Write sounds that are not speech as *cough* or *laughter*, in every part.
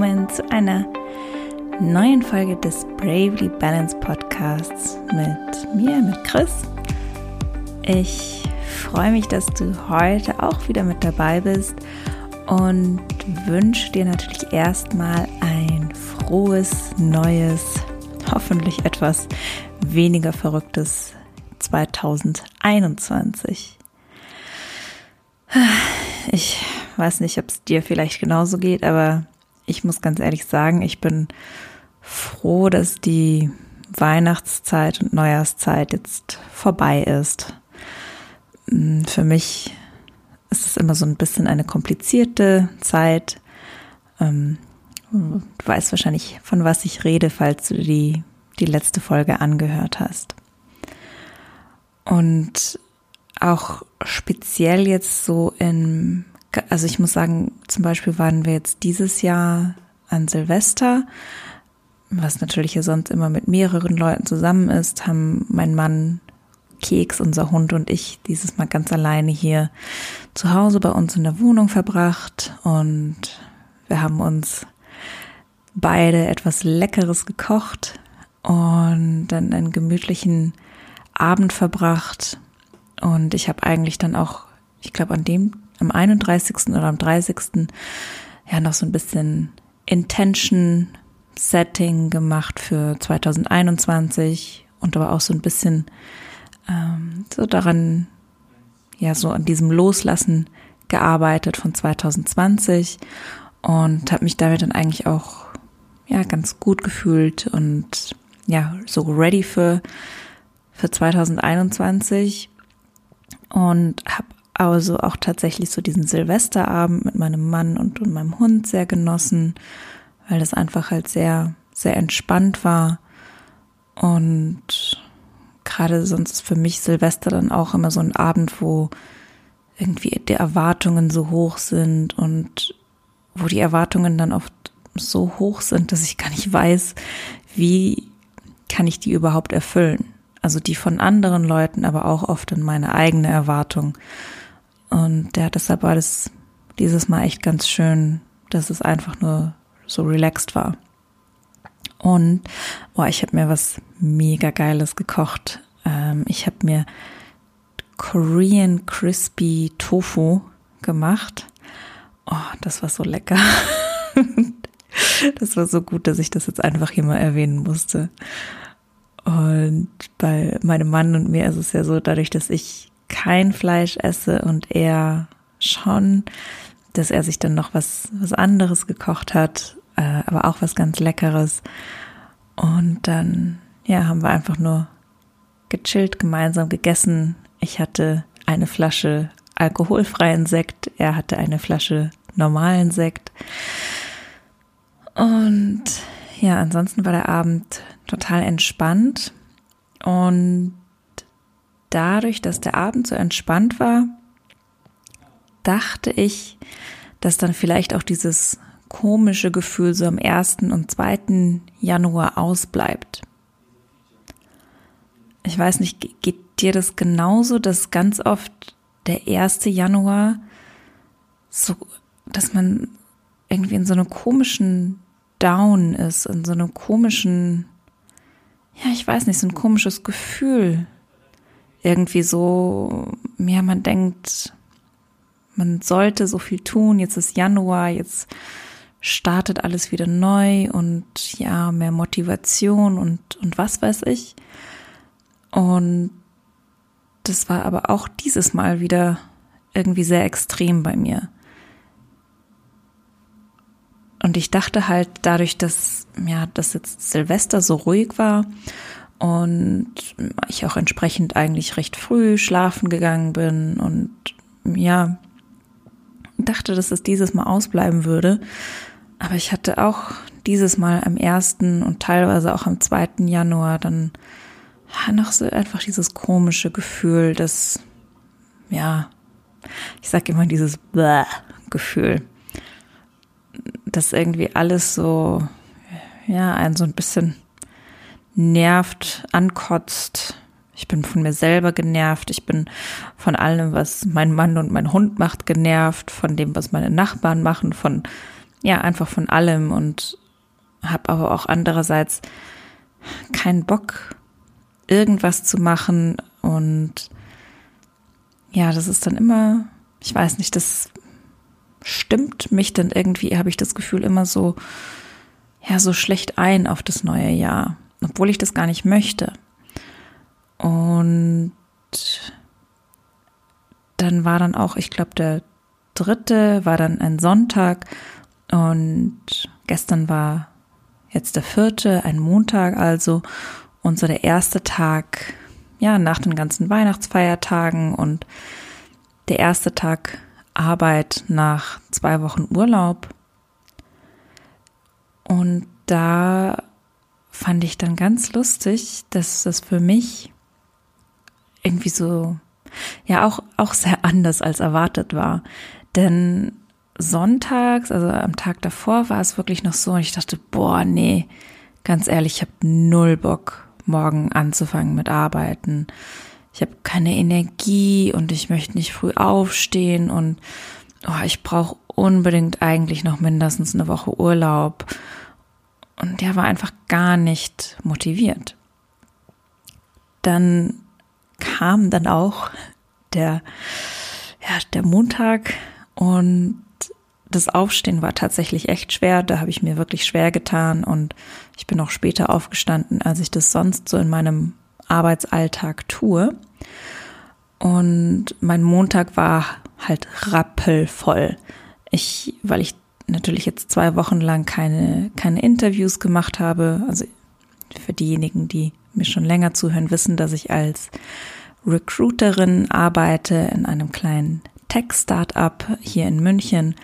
willkommen zu einer neuen Folge des Bravely Balance Podcasts mit mir, mit Chris. Ich freue mich, dass du heute auch wieder mit dabei bist und wünsche dir natürlich erstmal ein frohes, neues, hoffentlich etwas weniger verrücktes 2021. Ich weiß nicht, ob es dir vielleicht genauso geht, aber ich muss ganz ehrlich sagen, ich bin froh, dass die Weihnachtszeit und Neujahrszeit jetzt vorbei ist. Mm, für mich ist es immer so ein bisschen eine komplizierte Zeit. Ähm, du weißt wahrscheinlich, von was ich rede, falls du die, die letzte Folge angehört hast. Und auch speziell jetzt so in also ich muss sagen, zum Beispiel waren wir jetzt dieses Jahr an Silvester, was natürlich hier sonst immer mit mehreren Leuten zusammen ist, haben mein Mann, Keks, unser Hund und ich dieses Mal ganz alleine hier zu Hause bei uns in der Wohnung verbracht und wir haben uns beide etwas Leckeres gekocht und dann einen gemütlichen Abend verbracht. Und ich habe eigentlich dann auch, ich glaube an dem am 31. oder am 30. ja noch so ein bisschen Intention Setting gemacht für 2021 und aber auch so ein bisschen ähm, so daran, ja, so an diesem Loslassen gearbeitet von 2020 und habe mich damit dann eigentlich auch ja ganz gut gefühlt und ja so ready für für 2021 und habe also auch tatsächlich so diesen Silvesterabend mit meinem Mann und, und meinem Hund sehr genossen, weil das einfach halt sehr, sehr entspannt war. Und gerade sonst ist für mich Silvester dann auch immer so ein Abend, wo irgendwie die Erwartungen so hoch sind und wo die Erwartungen dann oft so hoch sind, dass ich gar nicht weiß, wie kann ich die überhaupt erfüllen. Also die von anderen Leuten, aber auch oft in meine eigene Erwartung. Und der hat deshalb war das dieses Mal echt ganz schön, dass es einfach nur so relaxed war. Und boah, ich habe mir was mega Geiles gekocht. Ähm, ich habe mir Korean Crispy Tofu gemacht. Oh, das war so lecker. *laughs* das war so gut, dass ich das jetzt einfach hier mal erwähnen musste. Und bei meinem Mann und mir ist es ja so, dadurch, dass ich kein Fleisch esse und er schon, dass er sich dann noch was, was anderes gekocht hat, äh, aber auch was ganz Leckeres. Und dann, ja, haben wir einfach nur gechillt, gemeinsam gegessen. Ich hatte eine Flasche alkoholfreien Sekt, er hatte eine Flasche normalen Sekt. Und ja, ansonsten war der Abend total entspannt und dadurch, dass der Abend so entspannt war, dachte ich, dass dann vielleicht auch dieses komische Gefühl so am 1. und 2. Januar ausbleibt. Ich weiß nicht, geht dir das genauso, dass ganz oft der 1. Januar so, dass man irgendwie in so einem komischen Down ist, in so einem komischen, ja, ich weiß nicht, so ein komisches Gefühl irgendwie so, ja, man denkt, man sollte so viel tun, jetzt ist Januar, jetzt startet alles wieder neu und ja, mehr Motivation und, und was weiß ich. Und das war aber auch dieses Mal wieder irgendwie sehr extrem bei mir. Und ich dachte halt dadurch, dass, ja, dass jetzt Silvester so ruhig war und ich auch entsprechend eigentlich recht früh schlafen gegangen bin und ja, dachte, dass es dieses Mal ausbleiben würde. Aber ich hatte auch dieses Mal am ersten und teilweise auch am zweiten Januar dann noch so einfach dieses komische Gefühl, dass, ja, ich sag immer dieses Bäh Gefühl, dass irgendwie alles so, ja, ein so ein bisschen nervt, ankotzt. Ich bin von mir selber genervt. Ich bin von allem, was mein Mann und mein Hund macht, genervt. Von dem, was meine Nachbarn machen. Von ja, einfach von allem und habe aber auch andererseits keinen Bock, irgendwas zu machen und ja, das ist dann immer, ich weiß nicht, das stimmt mich dann irgendwie, habe ich das Gefühl, immer so, ja, so schlecht ein auf das neue Jahr, obwohl ich das gar nicht möchte. Und dann war dann auch, ich glaube, der dritte war dann ein Sonntag und gestern war jetzt der vierte, ein Montag also und so der erste Tag, ja, nach den ganzen Weihnachtsfeiertagen und der erste Tag Arbeit nach zwei Wochen Urlaub. Und da fand ich dann ganz lustig, dass das für mich irgendwie so, ja, auch, auch sehr anders als erwartet war. Denn sonntags, also am Tag davor, war es wirklich noch so und ich dachte, boah, nee, ganz ehrlich, ich habe null Bock, morgen anzufangen mit Arbeiten. Ich habe keine Energie und ich möchte nicht früh aufstehen und oh, ich brauche unbedingt eigentlich noch mindestens eine Woche Urlaub. Und der war einfach gar nicht motiviert. Dann kam dann auch der, ja, der Montag und das Aufstehen war tatsächlich echt schwer. Da habe ich mir wirklich schwer getan und ich bin auch später aufgestanden, als ich das sonst so in meinem Arbeitsalltag tue. Und mein Montag war halt rappelvoll. Ich, weil ich natürlich jetzt zwei Wochen lang keine, keine Interviews gemacht habe. Also für diejenigen, die mir schon länger zuhören, wissen, dass ich als Recruiterin arbeite in einem kleinen Tech-Startup hier in München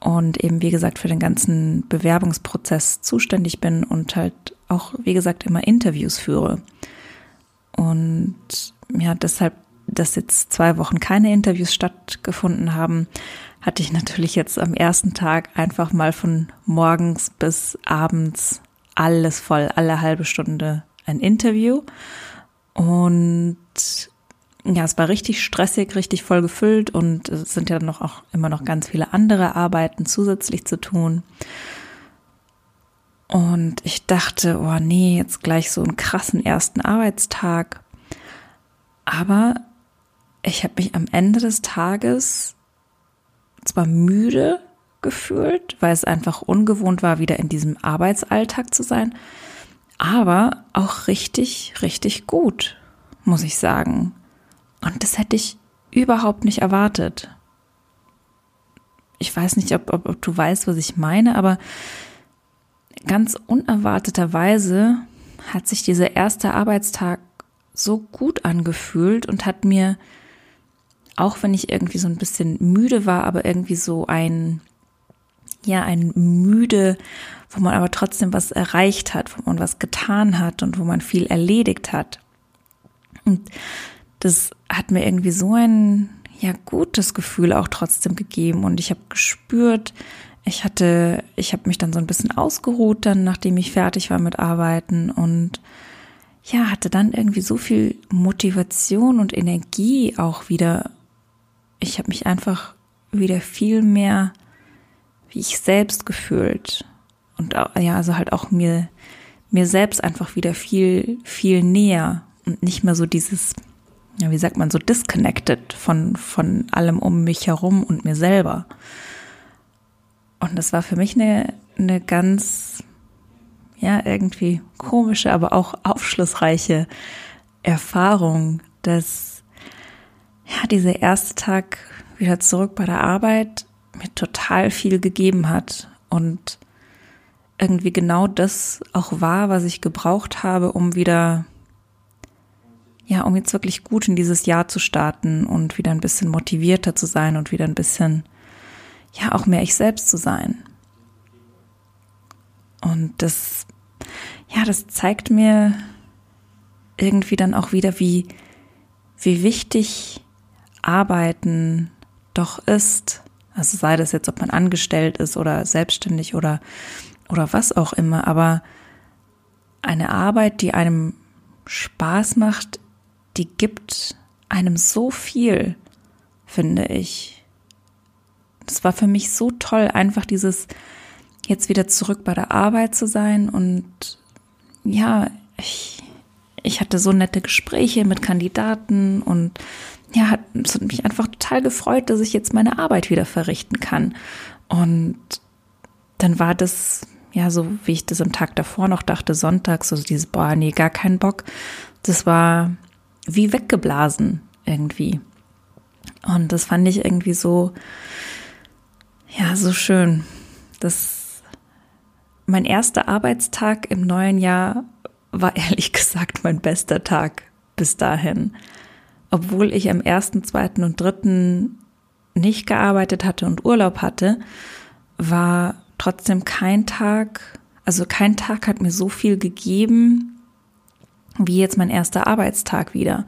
und eben, wie gesagt, für den ganzen Bewerbungsprozess zuständig bin und halt auch, wie gesagt, immer Interviews führe. Und ja, deshalb, dass jetzt zwei Wochen keine Interviews stattgefunden haben, hatte ich natürlich jetzt am ersten Tag einfach mal von morgens bis abends alles voll, alle halbe Stunde ein Interview. Und ja, es war richtig stressig, richtig voll gefüllt und es sind ja noch auch immer noch ganz viele andere Arbeiten zusätzlich zu tun. Und ich dachte, oh nee, jetzt gleich so einen krassen ersten Arbeitstag. Aber ich habe mich am Ende des Tages zwar müde gefühlt, weil es einfach ungewohnt war, wieder in diesem Arbeitsalltag zu sein, aber auch richtig, richtig gut, muss ich sagen. Und das hätte ich überhaupt nicht erwartet. Ich weiß nicht, ob, ob, ob du weißt, was ich meine, aber ganz unerwarteterweise hat sich dieser erste Arbeitstag so gut angefühlt und hat mir, auch wenn ich irgendwie so ein bisschen müde war, aber irgendwie so ein, ja, ein müde, wo man aber trotzdem was erreicht hat, wo man was getan hat und wo man viel erledigt hat. Und das hat mir irgendwie so ein, ja, gutes Gefühl auch trotzdem gegeben und ich habe gespürt, ich hatte, ich habe mich dann so ein bisschen ausgeruht, dann nachdem ich fertig war mit Arbeiten und ja, hatte dann irgendwie so viel Motivation und Energie auch wieder. Ich habe mich einfach wieder viel mehr wie ich selbst gefühlt und ja, also halt auch mir mir selbst einfach wieder viel viel näher und nicht mehr so dieses ja, wie sagt man so disconnected von von allem um mich herum und mir selber. Und das war für mich eine, eine ganz, ja, irgendwie komische, aber auch aufschlussreiche Erfahrung, dass, ja, dieser erste Tag wieder zurück bei der Arbeit mir total viel gegeben hat und irgendwie genau das auch war, was ich gebraucht habe, um wieder, ja, um jetzt wirklich gut in dieses Jahr zu starten und wieder ein bisschen motivierter zu sein und wieder ein bisschen ja auch mehr ich selbst zu sein. Und das, ja, das zeigt mir irgendwie dann auch wieder, wie, wie wichtig Arbeiten doch ist. Also sei das jetzt, ob man angestellt ist oder selbstständig oder, oder was auch immer, aber eine Arbeit, die einem Spaß macht, die gibt einem so viel, finde ich das war für mich so toll, einfach dieses jetzt wieder zurück bei der Arbeit zu sein und ja, ich, ich hatte so nette Gespräche mit Kandidaten und ja, hat, mich einfach total gefreut, dass ich jetzt meine Arbeit wieder verrichten kann. Und dann war das, ja, so wie ich das am Tag davor noch dachte, sonntags, so dieses, boah, nee, gar keinen Bock. Das war wie weggeblasen irgendwie. Und das fand ich irgendwie so, ja, so schön. Das, mein erster Arbeitstag im neuen Jahr war *laughs* ehrlich gesagt mein bester Tag bis dahin. Obwohl ich am ersten, zweiten und dritten nicht gearbeitet hatte und Urlaub hatte, war trotzdem kein Tag, also kein Tag hat mir so viel gegeben wie jetzt mein erster Arbeitstag wieder.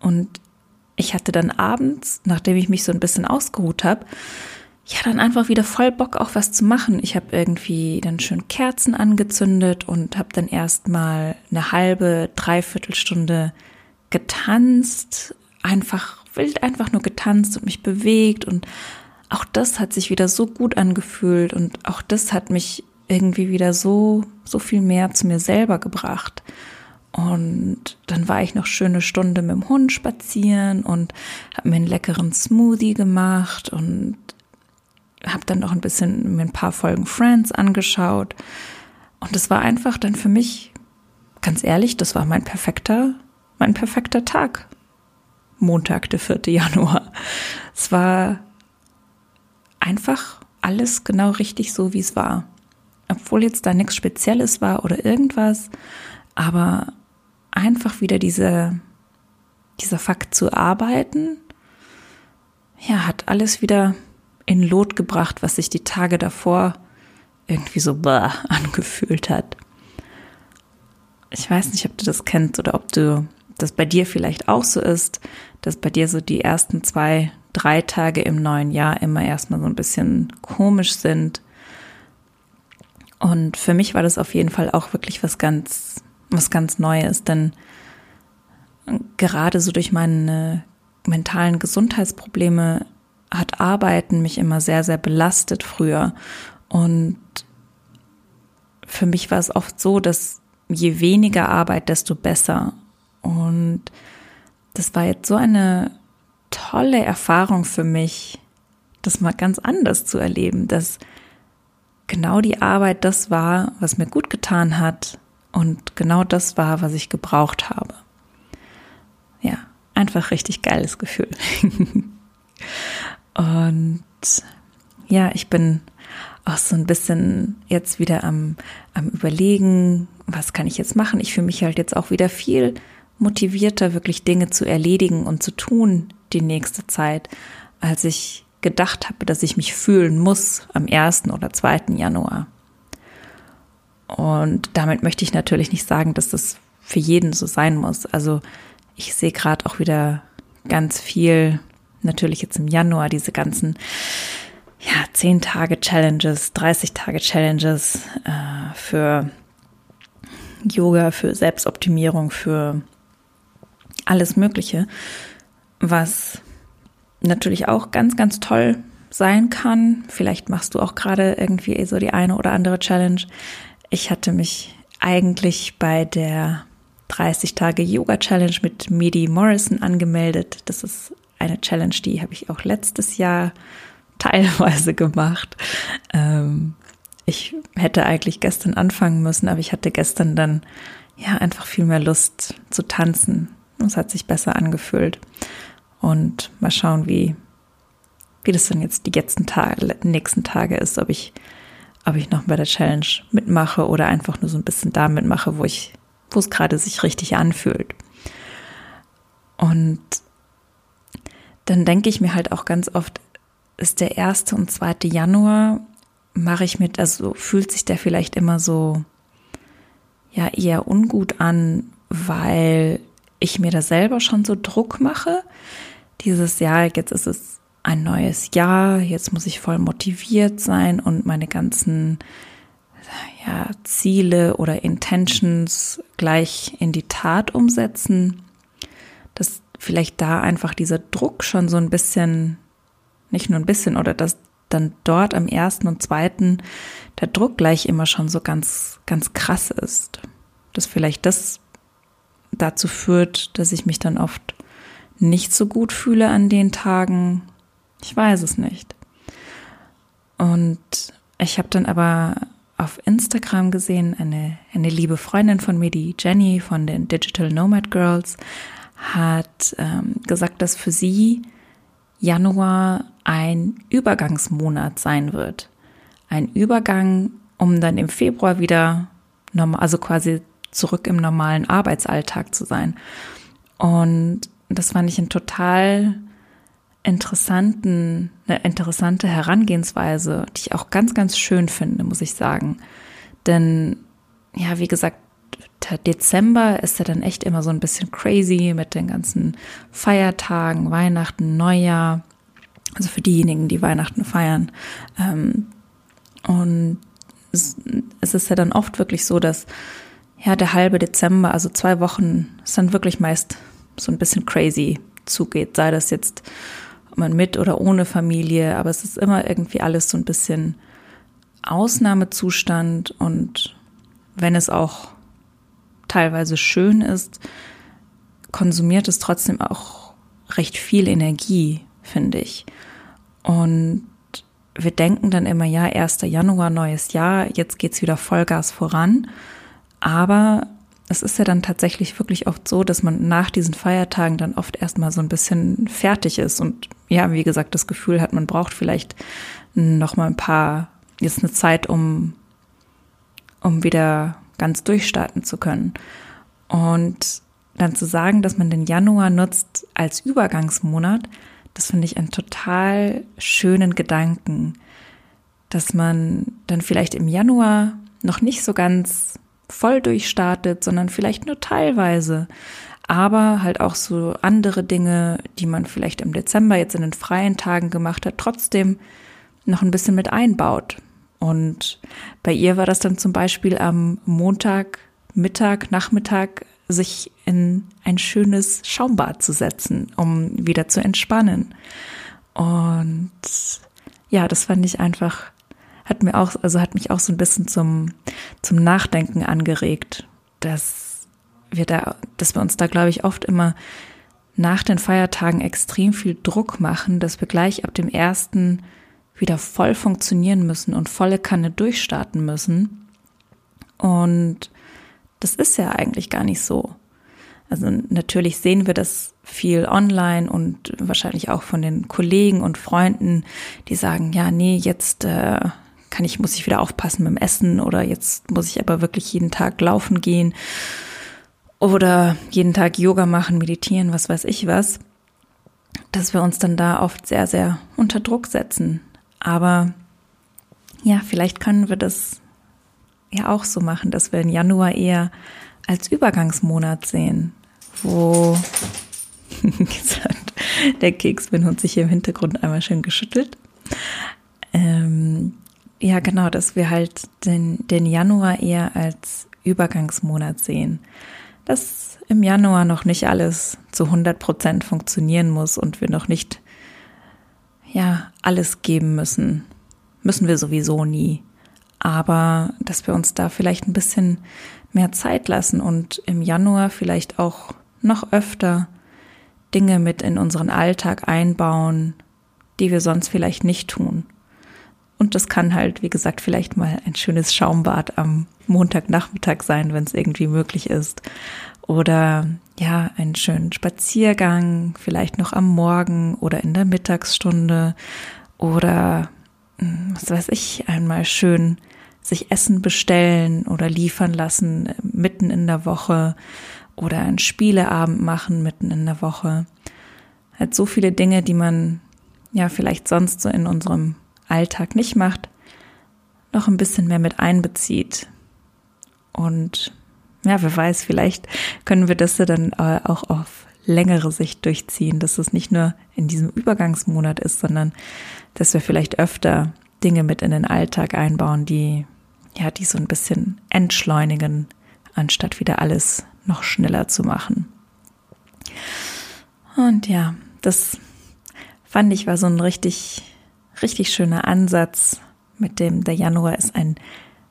Und ich hatte dann abends, nachdem ich mich so ein bisschen ausgeruht habe, ja, dann einfach wieder voll Bock auch was zu machen. Ich habe irgendwie dann schön Kerzen angezündet und habe dann erstmal eine halbe, dreiviertel Stunde getanzt, einfach wild einfach nur getanzt und mich bewegt und auch das hat sich wieder so gut angefühlt und auch das hat mich irgendwie wieder so so viel mehr zu mir selber gebracht. Und dann war ich noch schöne Stunde mit dem Hund spazieren und habe mir einen leckeren Smoothie gemacht und habe dann noch ein bisschen mir ein paar Folgen Friends angeschaut. Und es war einfach dann für mich, ganz ehrlich, das war mein perfekter, mein perfekter Tag. Montag, der 4. Januar. Es war einfach alles genau richtig so, wie es war. Obwohl jetzt da nichts Spezielles war oder irgendwas, aber einfach wieder diese, dieser Fakt zu arbeiten, ja, hat alles wieder in Lot gebracht, was sich die Tage davor irgendwie so bah, *laughs* angefühlt hat. Ich weiß nicht, ob du das kennst oder ob du das bei dir vielleicht auch so ist, dass bei dir so die ersten zwei, drei Tage im neuen Jahr immer erstmal so ein bisschen komisch sind. Und für mich war das auf jeden Fall auch wirklich was ganz, was ganz Neues, denn gerade so durch meine mentalen Gesundheitsprobleme hat Arbeiten mich immer sehr, sehr belastet früher. Und für mich war es oft so, dass je weniger Arbeit, desto besser. Und das war jetzt so eine tolle Erfahrung für mich, das mal ganz anders zu erleben, dass genau die Arbeit das war, was mir gut getan hat und genau das war, was ich gebraucht habe. Ja, einfach richtig geiles Gefühl. *laughs* Und ja, ich bin auch so ein bisschen jetzt wieder am, am Überlegen, was kann ich jetzt machen? Ich fühle mich halt jetzt auch wieder viel motivierter, wirklich Dinge zu erledigen und zu tun die nächste Zeit, als ich gedacht habe, dass ich mich fühlen muss am 1. oder 2. Januar. Und damit möchte ich natürlich nicht sagen, dass das für jeden so sein muss. Also ich sehe gerade auch wieder ganz viel natürlich jetzt im Januar diese ganzen ja, 10 Tage Challenges, 30 Tage Challenges äh, für Yoga, für Selbstoptimierung, für alles Mögliche, was natürlich auch ganz, ganz toll sein kann. Vielleicht machst du auch gerade irgendwie so die eine oder andere Challenge. Ich hatte mich eigentlich bei der 30 Tage Yoga Challenge mit Midi Morrison angemeldet. Das ist eine Challenge, die habe ich auch letztes Jahr teilweise gemacht. Ähm, ich hätte eigentlich gestern anfangen müssen, aber ich hatte gestern dann ja einfach viel mehr Lust zu tanzen. Es hat sich besser angefühlt. Und mal schauen, wie, wie das dann jetzt die letzten Tage, nächsten Tage ist, ob ich, ob ich noch bei der Challenge mitmache oder einfach nur so ein bisschen da mitmache, wo ich, wo es gerade sich richtig anfühlt. Und dann denke ich mir halt auch ganz oft, ist der erste und zweite Januar, mache ich mit, also fühlt sich der vielleicht immer so, ja, eher ungut an, weil ich mir da selber schon so Druck mache. Dieses Jahr, jetzt ist es ein neues Jahr, jetzt muss ich voll motiviert sein und meine ganzen ja, Ziele oder Intentions gleich in die Tat umsetzen. Das vielleicht da einfach dieser Druck schon so ein bisschen nicht nur ein bisschen oder dass dann dort am ersten und zweiten der Druck gleich immer schon so ganz, ganz krass ist. Dass vielleicht das dazu führt, dass ich mich dann oft nicht so gut fühle an den Tagen. Ich weiß es nicht. Und ich habe dann aber auf Instagram gesehen, eine, eine liebe Freundin von mir, die Jenny von den Digital Nomad Girls, hat ähm, gesagt, dass für sie Januar ein Übergangsmonat sein wird. Ein Übergang, um dann im Februar wieder normal, also quasi zurück im normalen Arbeitsalltag zu sein. Und das fand ich einen total interessanten, eine interessante Herangehensweise, die ich auch ganz, ganz schön finde, muss ich sagen. Denn, ja, wie gesagt, der Dezember ist ja dann echt immer so ein bisschen crazy mit den ganzen Feiertagen, Weihnachten, Neujahr. Also für diejenigen, die Weihnachten feiern. Ähm, und es ist ja dann oft wirklich so, dass ja der halbe Dezember, also zwei Wochen, es dann wirklich meist so ein bisschen crazy zugeht, sei das jetzt man mit oder ohne Familie, aber es ist immer irgendwie alles so ein bisschen Ausnahmezustand und wenn es auch teilweise schön ist, konsumiert es trotzdem auch recht viel Energie, finde ich. Und wir denken dann immer, ja, 1. Januar, neues Jahr, jetzt geht's wieder Vollgas voran. Aber es ist ja dann tatsächlich wirklich oft so, dass man nach diesen Feiertagen dann oft erstmal so ein bisschen fertig ist und ja, wie gesagt, das Gefühl hat, man braucht vielleicht noch mal ein paar, jetzt eine Zeit, um, um wieder ganz durchstarten zu können. Und dann zu sagen, dass man den Januar nutzt als Übergangsmonat, das finde ich einen total schönen Gedanken, dass man dann vielleicht im Januar noch nicht so ganz voll durchstartet, sondern vielleicht nur teilweise. Aber halt auch so andere Dinge, die man vielleicht im Dezember jetzt in den freien Tagen gemacht hat, trotzdem noch ein bisschen mit einbaut. Und bei ihr war das dann zum Beispiel am Montag, Mittag, Nachmittag sich in ein schönes Schaumbad zu setzen, um wieder zu entspannen. Und ja, das fand ich einfach hat mir auch, also hat mich auch so ein bisschen zum, zum Nachdenken angeregt, dass wir da, dass wir uns da, glaube ich, oft immer nach den Feiertagen extrem viel Druck machen, dass wir gleich ab dem ersten wieder voll funktionieren müssen und volle Kanne durchstarten müssen. Und das ist ja eigentlich gar nicht so. Also natürlich sehen wir das viel online und wahrscheinlich auch von den Kollegen und Freunden, die sagen, ja, nee, jetzt äh, kann ich, muss ich wieder aufpassen mit dem Essen oder jetzt muss ich aber wirklich jeden Tag laufen gehen oder jeden Tag Yoga machen, meditieren, was weiß ich was, dass wir uns dann da oft sehr, sehr unter Druck setzen. Aber ja, vielleicht können wir das ja auch so machen, dass wir den Januar eher als Übergangsmonat sehen, wo *laughs* der Keksbinhund sich hier im Hintergrund einmal schön geschüttelt. Ähm, ja, genau, dass wir halt den, den Januar eher als Übergangsmonat sehen. Dass im Januar noch nicht alles zu 100 Prozent funktionieren muss und wir noch nicht, ja, alles geben müssen. Müssen wir sowieso nie. Aber dass wir uns da vielleicht ein bisschen mehr Zeit lassen und im Januar vielleicht auch noch öfter Dinge mit in unseren Alltag einbauen, die wir sonst vielleicht nicht tun. Und das kann halt, wie gesagt, vielleicht mal ein schönes Schaumbad am Montagnachmittag sein, wenn es irgendwie möglich ist. Oder ja, einen schönen Spaziergang, vielleicht noch am Morgen oder in der Mittagsstunde. Oder hm, was weiß ich, einmal schön sich Essen bestellen oder liefern lassen äh, mitten in der Woche oder einen Spieleabend machen mitten in der Woche. Halt so viele Dinge, die man ja vielleicht sonst so in unserem Alltag nicht macht, noch ein bisschen mehr mit einbezieht. Und ja, wer weiß, vielleicht können wir das dann äh, auch auf längere Sicht durchziehen, dass es nicht nur in diesem Übergangsmonat ist, sondern dass wir vielleicht öfter Dinge mit in den Alltag einbauen, die ja, die so ein bisschen entschleunigen, anstatt wieder alles noch schneller zu machen. Und ja, das fand ich war so ein richtig, richtig schöner Ansatz mit dem, der Januar ist ein,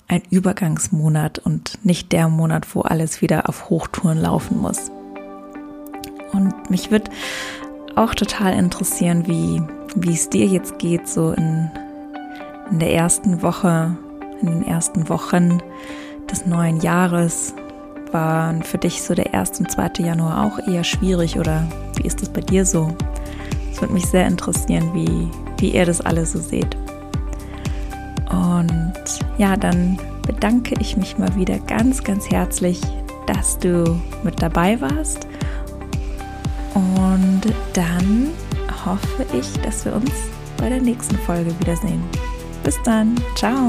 ein Übergangsmonat und nicht der Monat, wo alles wieder auf Hochtouren laufen muss. Und mich wird auch total interessieren, wie, wie es dir jetzt geht, so in, in der ersten Woche, in den ersten Wochen des neuen Jahres. Waren für dich so der 1. und 2. Januar auch eher schwierig oder wie ist das bei dir so? Es würde mich sehr interessieren, wie, wie ihr das alle so seht. Und ja, dann bedanke ich mich mal wieder ganz, ganz herzlich, dass du mit dabei warst und dann hoffe ich, dass wir uns bei der nächsten Folge wiedersehen. Bis dann. Ciao.